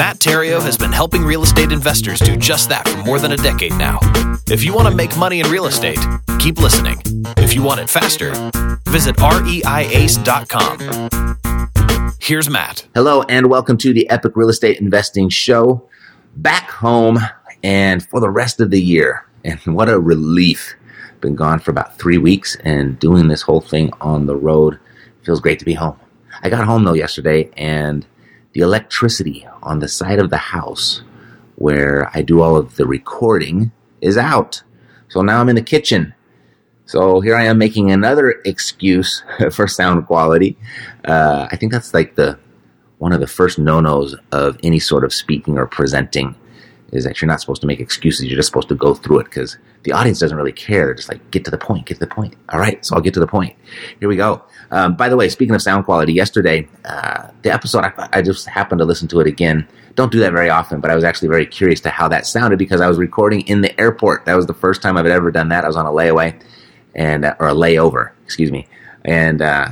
Matt Theriault has been helping real estate investors do just that for more than a decade now. If you want to make money in real estate, keep listening. If you want it faster, visit reiace.com. Here's Matt. Hello, and welcome to the Epic Real Estate Investing Show. Back home and for the rest of the year. And what a relief. Been gone for about three weeks and doing this whole thing on the road. Feels great to be home. I got home though yesterday and the electricity on the side of the house where I do all of the recording is out. So now I'm in the kitchen. So here I am making another excuse for sound quality. Uh, I think that's like the one of the first no-nos of any sort of speaking or presenting is that you're not supposed to make excuses. You're just supposed to go through it because the audience doesn't really care. They're just like, get to the point, get to the point. All right, so I'll get to the point. Here we go. Um, by the way, speaking of sound quality, yesterday, uh, the episode, I, I, just happened to listen to it again. Don't do that very often, but I was actually very curious to how that sounded because I was recording in the airport. That was the first time I've ever done that. I was on a layaway and, uh, or a layover, excuse me. And, uh,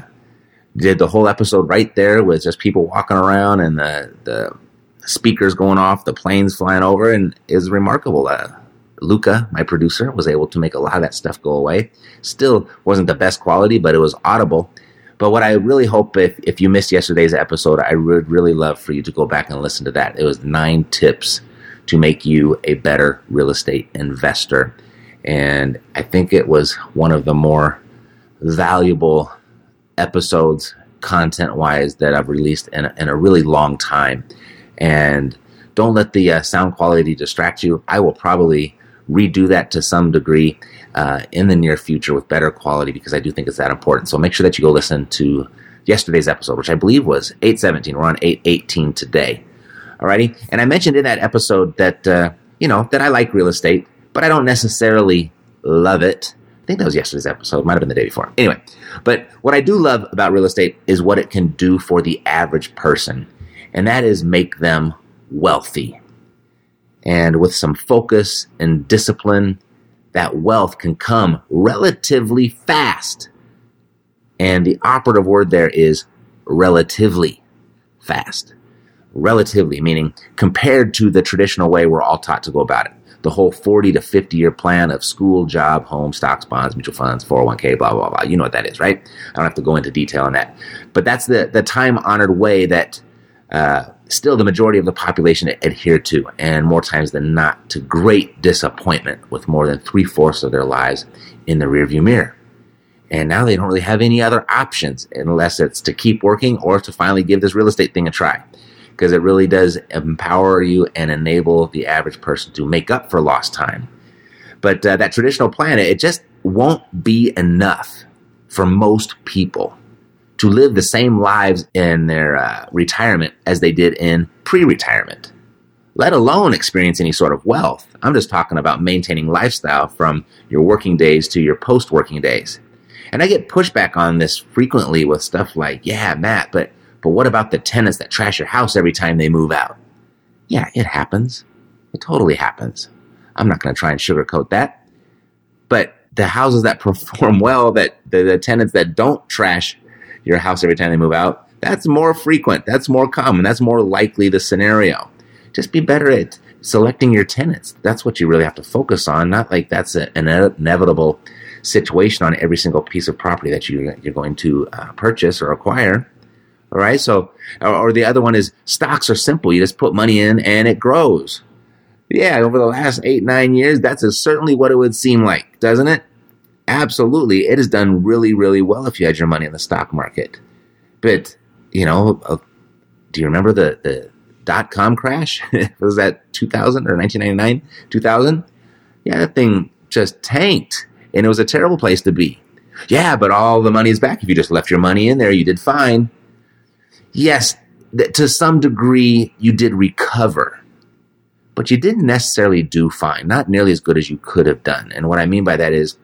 did the whole episode right there with just people walking around and the the speakers going off, the planes flying over, and was remarkable. Uh, Luca, my producer, was able to make a lot of that stuff go away. Still wasn't the best quality, but it was audible. But what I really hope, if, if you missed yesterday's episode, I would really love for you to go back and listen to that. It was nine tips to make you a better real estate investor. And I think it was one of the more valuable episodes content wise that I've released in in a really long time. And don't let the uh, sound quality distract you. I will probably redo that to some degree uh, in the near future with better quality because I do think it's that important. So make sure that you go listen to yesterday's episode, which I believe was 817. We're on 818 today. Alrighty. And I mentioned in that episode that, uh, you know, that I like real estate, but I don't necessarily love it I think that was yesterday's episode. Might have been the day before. Anyway, but what I do love about real estate is what it can do for the average person, and that is make them wealthy. And with some focus and discipline, that wealth can come relatively fast. And the operative word there is relatively fast. Relatively, meaning compared to the traditional way we're all taught to go about it the whole 40 to 50 year plan of school, job, home, stocks, bonds, mutual funds, 401k, blah, blah, blah. You know what that is, right? I don't have to go into detail on that. But that's the, the time honored way that uh, still the majority of the population adhere to, and more times than not, to great disappointment with more than three fourths of their lives in the rearview mirror. And now they don't really have any other options unless it's to keep working or to finally give this real estate thing a try because it really does empower you and enable the average person to make up for lost time. But uh, that traditional plan, it just won't be enough for most people to live the same lives in their uh, retirement as they did in pre retirement, let alone experience any sort of wealth. I'm just talking about maintaining lifestyle from your working days to your post working days. And I get pushback on this frequently with stuff like, yeah, Matt, but but what about the tenants that trash your house every time they move out? Yeah, it happens. It totally happens. I'm not going to try and sugarcoat that. But the houses that perform well, that the, the tenants that don't trash your house every time they move out, that's more frequent. That's more common. That's more likely the scenario. Just be better at selecting your tenants. That's what you really have to focus on. Not like that's an inevitable situation on every single piece of property that you, you're going to uh, purchase or acquire. All right. So, or the other one is stocks are simple. You just put money in and it grows. Yeah. Over the last eight, nine years, that's certainly what it would seem like, doesn't it? Absolutely. It has done really, really well if you had your money in the stock market. But, you know, uh, do you remember the, the dot com crash? was that 2000 or 1999? 2000? Yeah, that thing just tanked and it was a terrible place to be. Yeah, but all the money is back. If you just left your money in there, you did fine yes, to some degree, you did recover, but you didn't necessarily do fine, not nearly as good as you could have done. And what I mean by that is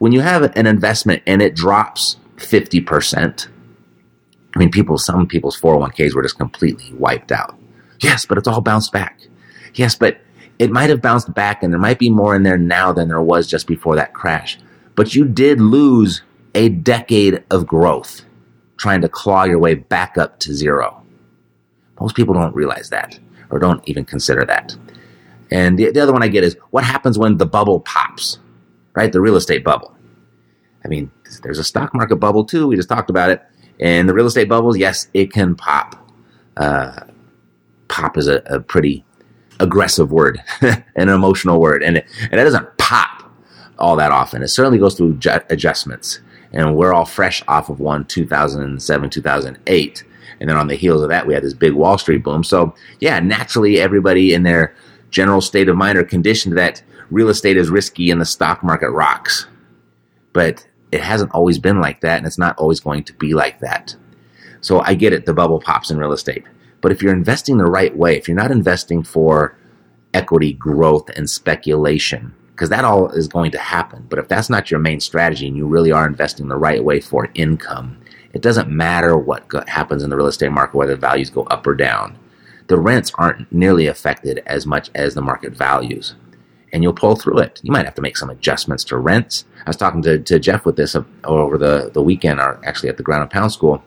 when you have an investment and it drops 50%, I mean, people, some people's 401ks were just completely wiped out. Yes, but it's all bounced back. Yes, but it might have bounced back and there might be more in there now than there was just before that crash. But you did lose a decade of growth trying to claw your way back up to zero. Most people don't realize that or don't even consider that. And the, the other one I get is what happens when the bubble pops, right? The real estate bubble. I mean, there's a stock market bubble too. We just talked about it. And the real estate bubbles, yes, it can pop. Uh, pop is a, a pretty aggressive word, and an emotional word, and it, and it doesn't pop all that often. It certainly goes through ju- adjustments and we're all fresh off of one 2007 2008 and then on the heels of that we had this big wall street boom so yeah naturally everybody in their general state of mind are conditioned that real estate is risky and the stock market rocks but it hasn't always been like that and it's not always going to be like that so i get it the bubble pops in real estate but if you're investing the right way if you're not investing for equity growth and speculation because that all is going to happen. But if that's not your main strategy and you really are investing the right way for income, it doesn't matter what happens in the real estate market, whether values go up or down. The rents aren't nearly affected as much as the market values. And you'll pull through it. You might have to make some adjustments to rents. I was talking to, to Jeff with this over the, the weekend, or actually at the Ground and Pound School.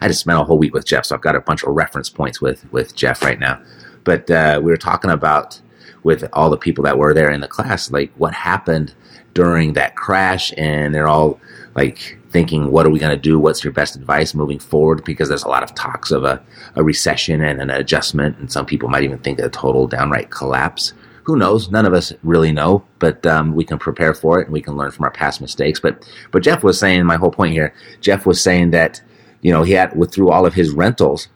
I just spent a whole week with Jeff, so I've got a bunch of reference points with, with Jeff right now. But uh, we were talking about with all the people that were there in the class, like what happened during that crash, and they're all like thinking, what are we going to do? What's your best advice moving forward? Because there's a lot of talks of a, a recession and an adjustment, and some people might even think a total downright collapse. Who knows? None of us really know, but um, we can prepare for it and we can learn from our past mistakes. But but Jeff was saying, my whole point here, Jeff was saying that you know he had withdrew all of his rentals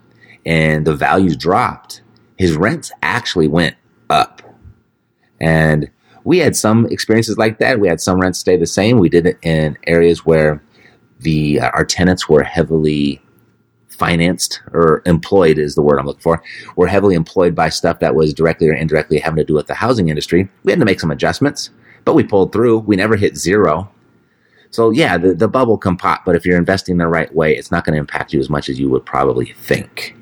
and the values dropped. His rents actually went up and we had some experiences like that. We had some rents stay the same. We did it in areas where the uh, our tenants were heavily financed or employed is the word I'm looking for. Were heavily employed by stuff that was directly or indirectly having to do with the housing industry. We had to make some adjustments, but we pulled through. We never hit zero. So yeah, the, the bubble can pop, but if you're investing the right way, it's not going to impact you as much as you would probably think.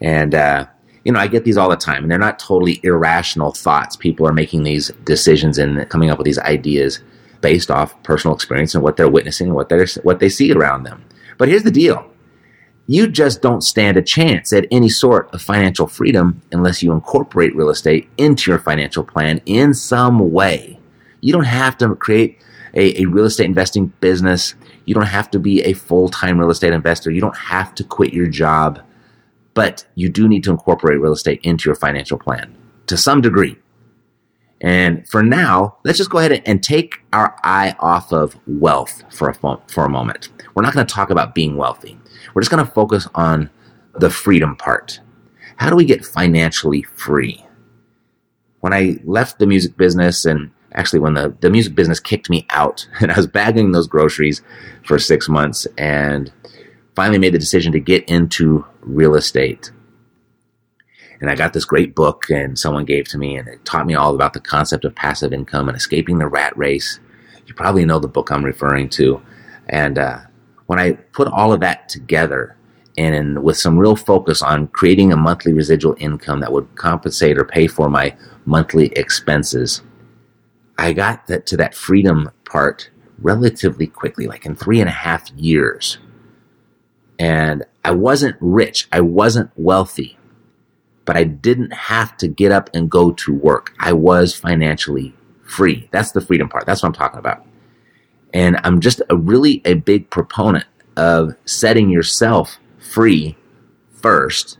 And uh, you know, I get these all the time, and they're not totally irrational thoughts. People are making these decisions and coming up with these ideas based off personal experience and what they're witnessing and what they what they see around them. But here's the deal: you just don't stand a chance at any sort of financial freedom unless you incorporate real estate into your financial plan in some way. You don't have to create a, a real estate investing business. You don't have to be a full time real estate investor. You don't have to quit your job but you do need to incorporate real estate into your financial plan to some degree. And for now, let's just go ahead and take our eye off of wealth for a, for a moment. We're not going to talk about being wealthy. We're just going to focus on the freedom part. How do we get financially free? When I left the music business and actually when the, the music business kicked me out and I was bagging those groceries for six months and finally made the decision to get into real estate. And I got this great book and someone gave to me and it taught me all about the concept of passive income and escaping the rat race. You probably know the book I'm referring to. And uh, when I put all of that together and with some real focus on creating a monthly residual income that would compensate or pay for my monthly expenses, I got that to that freedom part relatively quickly, like in three and a half years. And I wasn't rich. I wasn't wealthy, but I didn't have to get up and go to work. I was financially free. That's the freedom part. That's what I'm talking about. And I'm just a really a big proponent of setting yourself free first.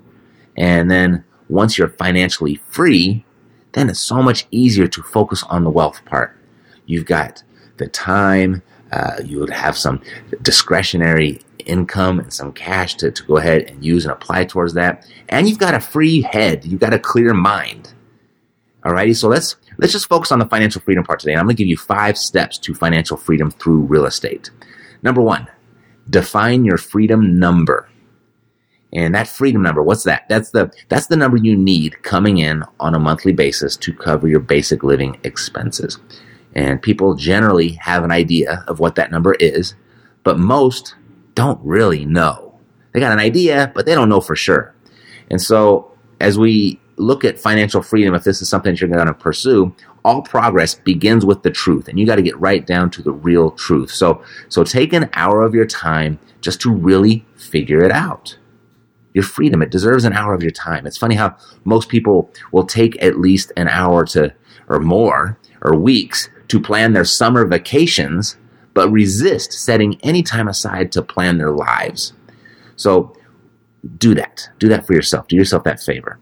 And then once you're financially free, then it's so much easier to focus on the wealth part. You've got the time, uh, you would have some discretionary income and some cash to, to go ahead and use and apply towards that. And you've got a free head, you've got a clear mind. Alrighty, so let's let's just focus on the financial freedom part today. And I'm going to give you five steps to financial freedom through real estate. Number one, define your freedom number. And that freedom number, what's that? That's the that's the number you need coming in on a monthly basis to cover your basic living expenses. And people generally have an idea of what that number is, but most don't really know. They got an idea, but they don't know for sure. And so as we look at financial freedom, if this is something that you're going to pursue, all progress begins with the truth, and you got to get right down to the real truth. So, so take an hour of your time just to really figure it out your freedom. It deserves an hour of your time. It's funny how most people will take at least an hour to, or more, or weeks to plan their summer vacations, but resist setting any time aside to plan their lives. So do that. Do that for yourself. Do yourself that favor.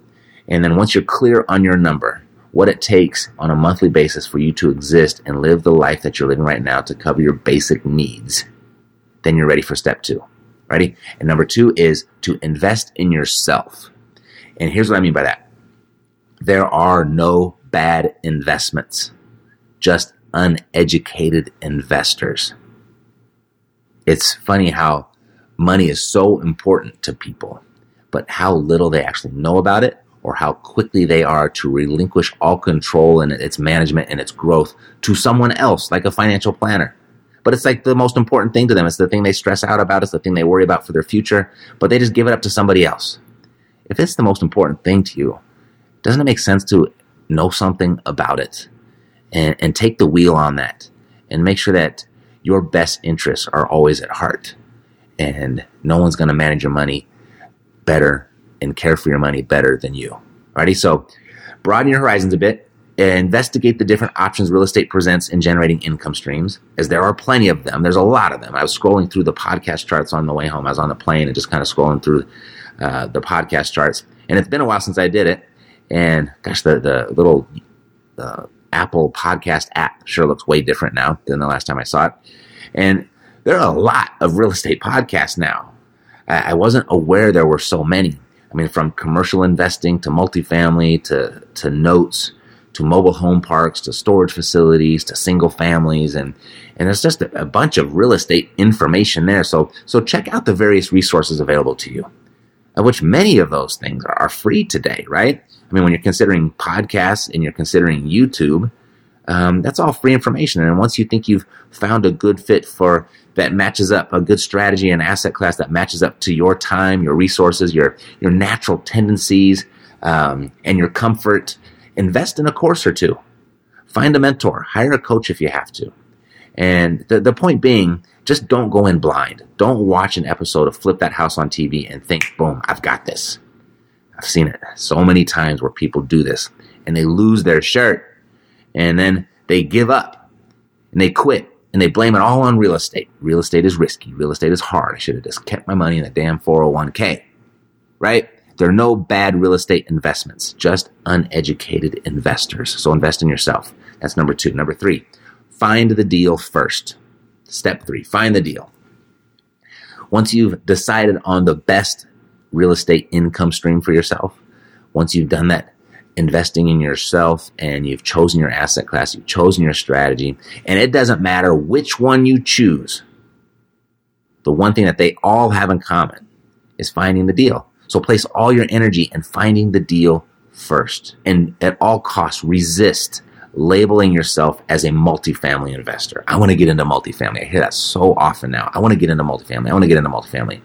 And then once you're clear on your number, what it takes on a monthly basis for you to exist and live the life that you're living right now to cover your basic needs, then you're ready for step two. Ready? And number two is to invest in yourself. And here's what I mean by that there are no bad investments, just uneducated investors. It's funny how money is so important to people, but how little they actually know about it or how quickly they are to relinquish all control and its management and its growth to someone else, like a financial planner. But it's like the most important thing to them. It's the thing they stress out about. It's the thing they worry about for their future. But they just give it up to somebody else. If it's the most important thing to you, doesn't it make sense to know something about it and, and take the wheel on that and make sure that your best interests are always at heart and no one's going to manage your money better and care for your money better than you. Alrighty, so broaden your horizons a bit investigate the different options real estate presents in generating income streams, as there are plenty of them. There's a lot of them. I was scrolling through the podcast charts on the way home. I was on the plane and just kind of scrolling through uh, the podcast charts. And it's been a while since I did it. And gosh, the, the little uh, Apple podcast app sure looks way different now than the last time I saw it. And there are a lot of real estate podcasts now. I, I wasn't aware there were so many. I mean, from commercial investing to multifamily to, to notes to mobile home parks to storage facilities to single families and and there's just a, a, bunch of real estate information there. So so check out the various resources available to you of which many of those things are, are free today right? I mean when you're considering podcasts and you're considering youtube um, that's all free information and once you think you've found a good fit for that matches up a good strategy and asset class that matches up to your time your resources your your natural tendencies um, and your comfort invest in a course or two. Find a mentor, hire a coach if you have to. And the, the point being, just don't go in blind. Don't watch an episode of Flip That House on TV and think, boom, I've got this. I've seen it so many times where people do this and they lose their shirt and then they give up and they quit and they blame it all on real estate. Real estate is risky. Real estate is hard. I should have just kept my money in a damn 401k. Right? There are no bad real estate investments, just uneducated investors. So invest in yourself. That's number two. Number three, find the deal first. Step three, find the deal. Once you've decided on the best real estate income stream for yourself, once you've done that investing in yourself and you've chosen your asset class, you've chosen your strategy, and it doesn't matter which one you choose, the one thing that they all have in common is finding the deal. So place all your energy in finding the deal first and at all costs resist labeling yourself as a multifamily investor. I want to get into multifamily. I hear that so often now. I want to get into multifamily. I want to get into multifamily.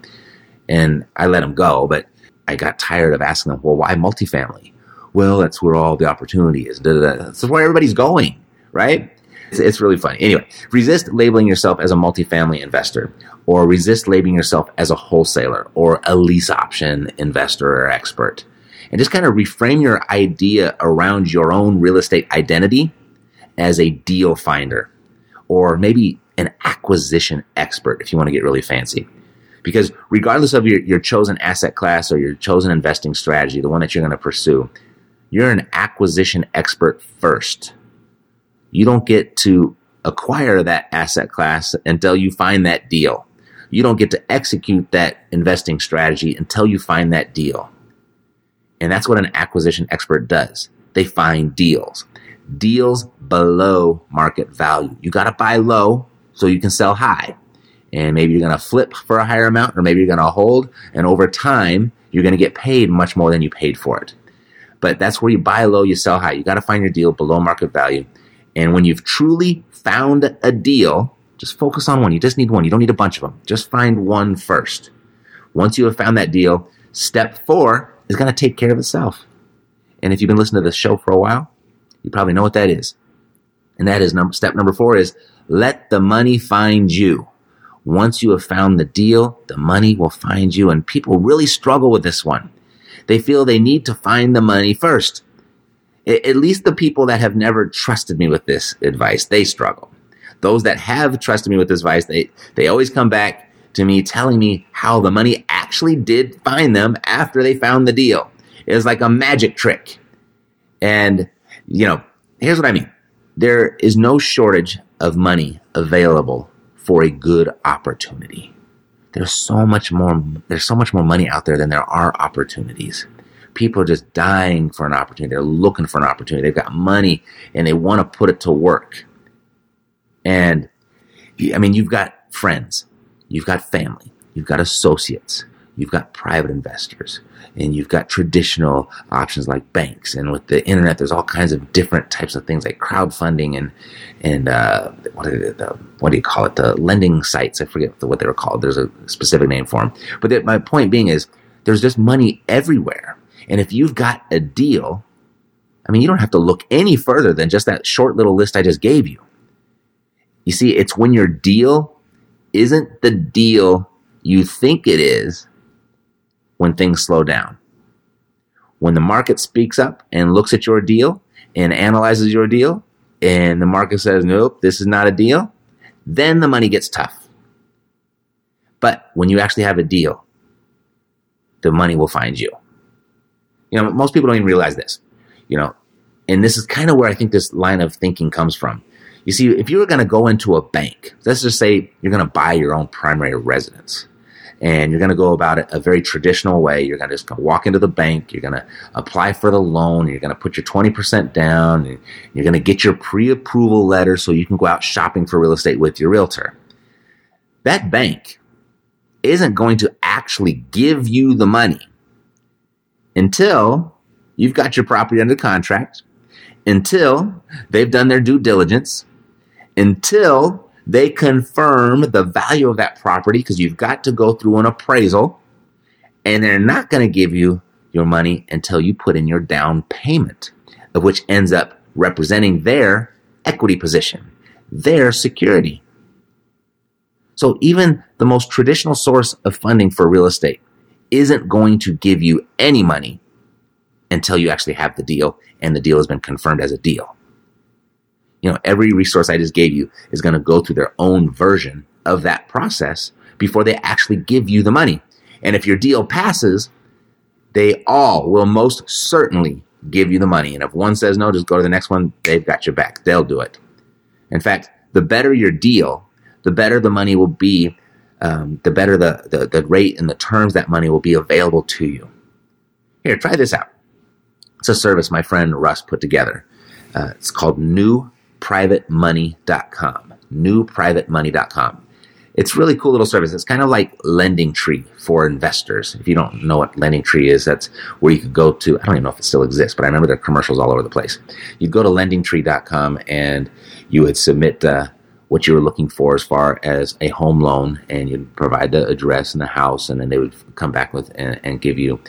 And I let them go, but I got tired of asking them, well, why multifamily? Well, that's where all the opportunity is. That's where everybody's going, right? It's, it's really funny. Anyway, resist labeling yourself as a multifamily investor or resist labeling yourself as a wholesaler or a lease option investor or expert. And just kind of reframe your idea around your own real estate identity as a deal finder or maybe an acquisition expert if you want to get really fancy. Because regardless of your, your chosen asset class or your chosen investing strategy, the one that you're going to pursue, you're an acquisition expert first. You don't get to acquire that asset class until you find that deal. You don't get to execute that investing strategy until you find that deal. And that's what an acquisition expert does. They find deals, deals below market value. You got to buy low so you can sell high. And maybe you're going to flip for a higher amount, or maybe you're going to hold. And over time, you're going to get paid much more than you paid for it. But that's where you buy low, you sell high. You got to find your deal below market value. And when you've truly found a deal, just focus on one. You just need one. You don't need a bunch of them. Just find one first. Once you have found that deal, step four is going to take care of itself. And if you've been listening to this show for a while, you probably know what that is. And that is number, step number four is let the money find you. Once you have found the deal, the money will find you. And people really struggle with this one. They feel they need to find the money first. At least the people that have never trusted me with this advice, they struggle. Those that have trusted me with this advice, they, they always come back to me telling me how the money actually did find them after they found the deal. It was like a magic trick. And, you know, here's what I mean. There is no shortage of money available for a good opportunity. There's so much more, there's so much more money out there than there are opportunities. People are just dying for an opportunity. They're looking for an opportunity. They've got money and they want to put it to work. And I mean, you've got friends, you've got family, you've got associates, you've got private investors, and you've got traditional options like banks. And with the internet, there's all kinds of different types of things like crowdfunding and and uh, what, the, what do you call it? The lending sites. I forget what they were called. There's a specific name for them. But the, my point being is, there's just money everywhere. And if you've got a deal, I mean, you don't have to look any further than just that short little list I just gave you. You see, it's when your deal isn't the deal you think it is when things slow down. When the market speaks up and looks at your deal and analyzes your deal, and the market says, nope, this is not a deal, then the money gets tough. But when you actually have a deal, the money will find you. You know, most people don't even realize this, you know, and this is kind of where I think this line of thinking comes from. You see, if you were going to go into a bank, let's just say you're going to buy your own primary residence and you're going to go about it a very traditional way. You're going to just walk into the bank, you're going to apply for the loan, you're going to put your 20% down, and you're going to get your pre approval letter so you can go out shopping for real estate with your realtor. That bank isn't going to actually give you the money until you've got your property under contract, until they've done their due diligence, until they confirm the value of that property because you've got to go through an appraisal and they're not going to give you your money until you put in your down payment, of which ends up representing their equity position, their security. So even the most traditional source of funding for real estate isn't going to give you any money until you actually have the deal and the deal has been confirmed as a deal you know, every resource I just gave you is going to go through their own version of that process before they actually give you the money. And if your deal passes, they all will most certainly give you the money. And if one says no, just go to the next one. They've got your back. They'll do it. In fact, the better your deal, the better the money will be, um, the better the, the, the rate and the terms that money will be available to you. Here, try this out. It's a service my friend Russ put together. Uh, it's called New newprivatemoney.com. Newprivatemoney.com. It's really cool little service. It's kind of like Lending Tree for investors. If you don't know what Lending Tree is, that's where you could go to. I don't even know if it still exists, but I remember there commercials all over the place. You'd go to lendingtree.com and you would submit uh, what you were looking for as far as a home loan, and you'd provide the address and the house, and then they would come back with and, and give you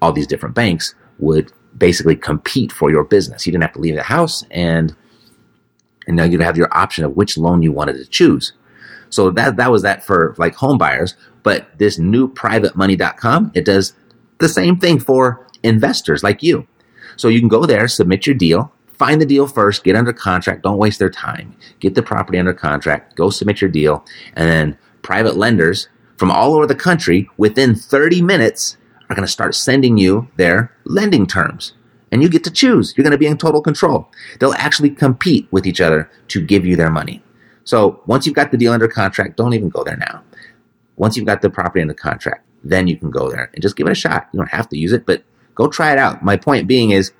all these different banks would basically compete for your business. You didn't have to leave the house, and And now you have your option of which loan you wanted to choose. So that, that was that for like home buyers. But this new privatemoney.com, it does the same thing for investors like you. So you can go there, submit your deal, find the deal first, get under contract, don't waste their time. Get the property under contract, go submit your deal, and then private lenders from all over the country within 30 minutes are going to start sending you their lending terms. And you get to choose. You're going to be in total control. They'll actually compete with each other to give you their money. So once you've got the deal under contract, don't even go there now. Once you've got the property under contract, then you can go there and just give it a shot. You don't have to use it, but go try it out. My point being is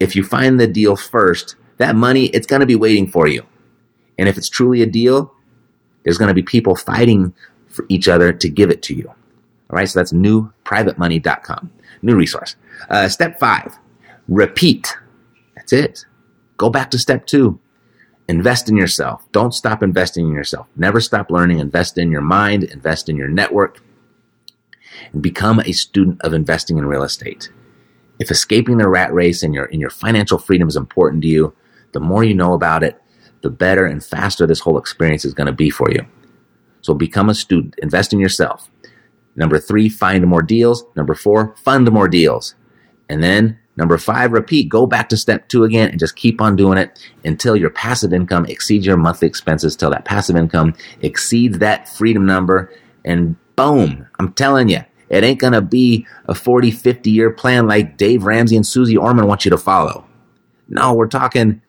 if you find the deal first, that money, it's going to be waiting for you. And if it's truly a deal, there's going to be people fighting for each other to give it to you. All right. So that's newprivatemoney.com. New resource. Uh, step five, repeat. That's it. Go back to step two. Invest in yourself. Don't stop investing in yourself. Never stop learning. Invest in your mind. Invest in your network. And become a student of investing in real estate. If escaping the rat race and your, and your financial freedom is important to you, the more you know about it, the better and faster this whole experience is going to be for you. So become a student, invest in yourself. Number three, find more deals. Number four, fund more deals. And then number five, repeat, go back to step two again and just keep on doing it until your passive income exceeds your monthly expenses, till that passive income exceeds that freedom number. And boom, I'm telling you, it ain't going to be a 40, 50 year plan like Dave Ramsey and Susie Orman want you to follow. No, we're talking,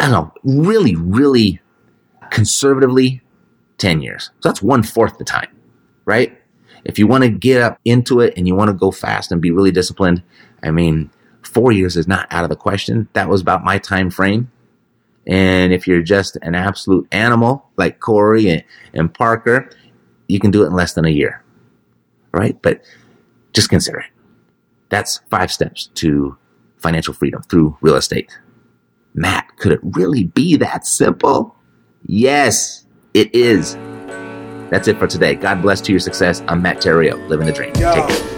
I don't know, really, really conservatively 10 years. So that's one fourth the time, right? If you want to get up into it and you want to go fast and be really disciplined, I mean, four years is not out of the question. That was about my time frame. And if you're just an absolute animal like Corey and, and Parker, you can do it in less than a year right? But just consider it. That's five steps to financial freedom through real estate. Matt, could it really be that simple? Yes, it is. That's it for today. God bless to your success. I'm Matt Theriault, living the dream. Yo. Take care.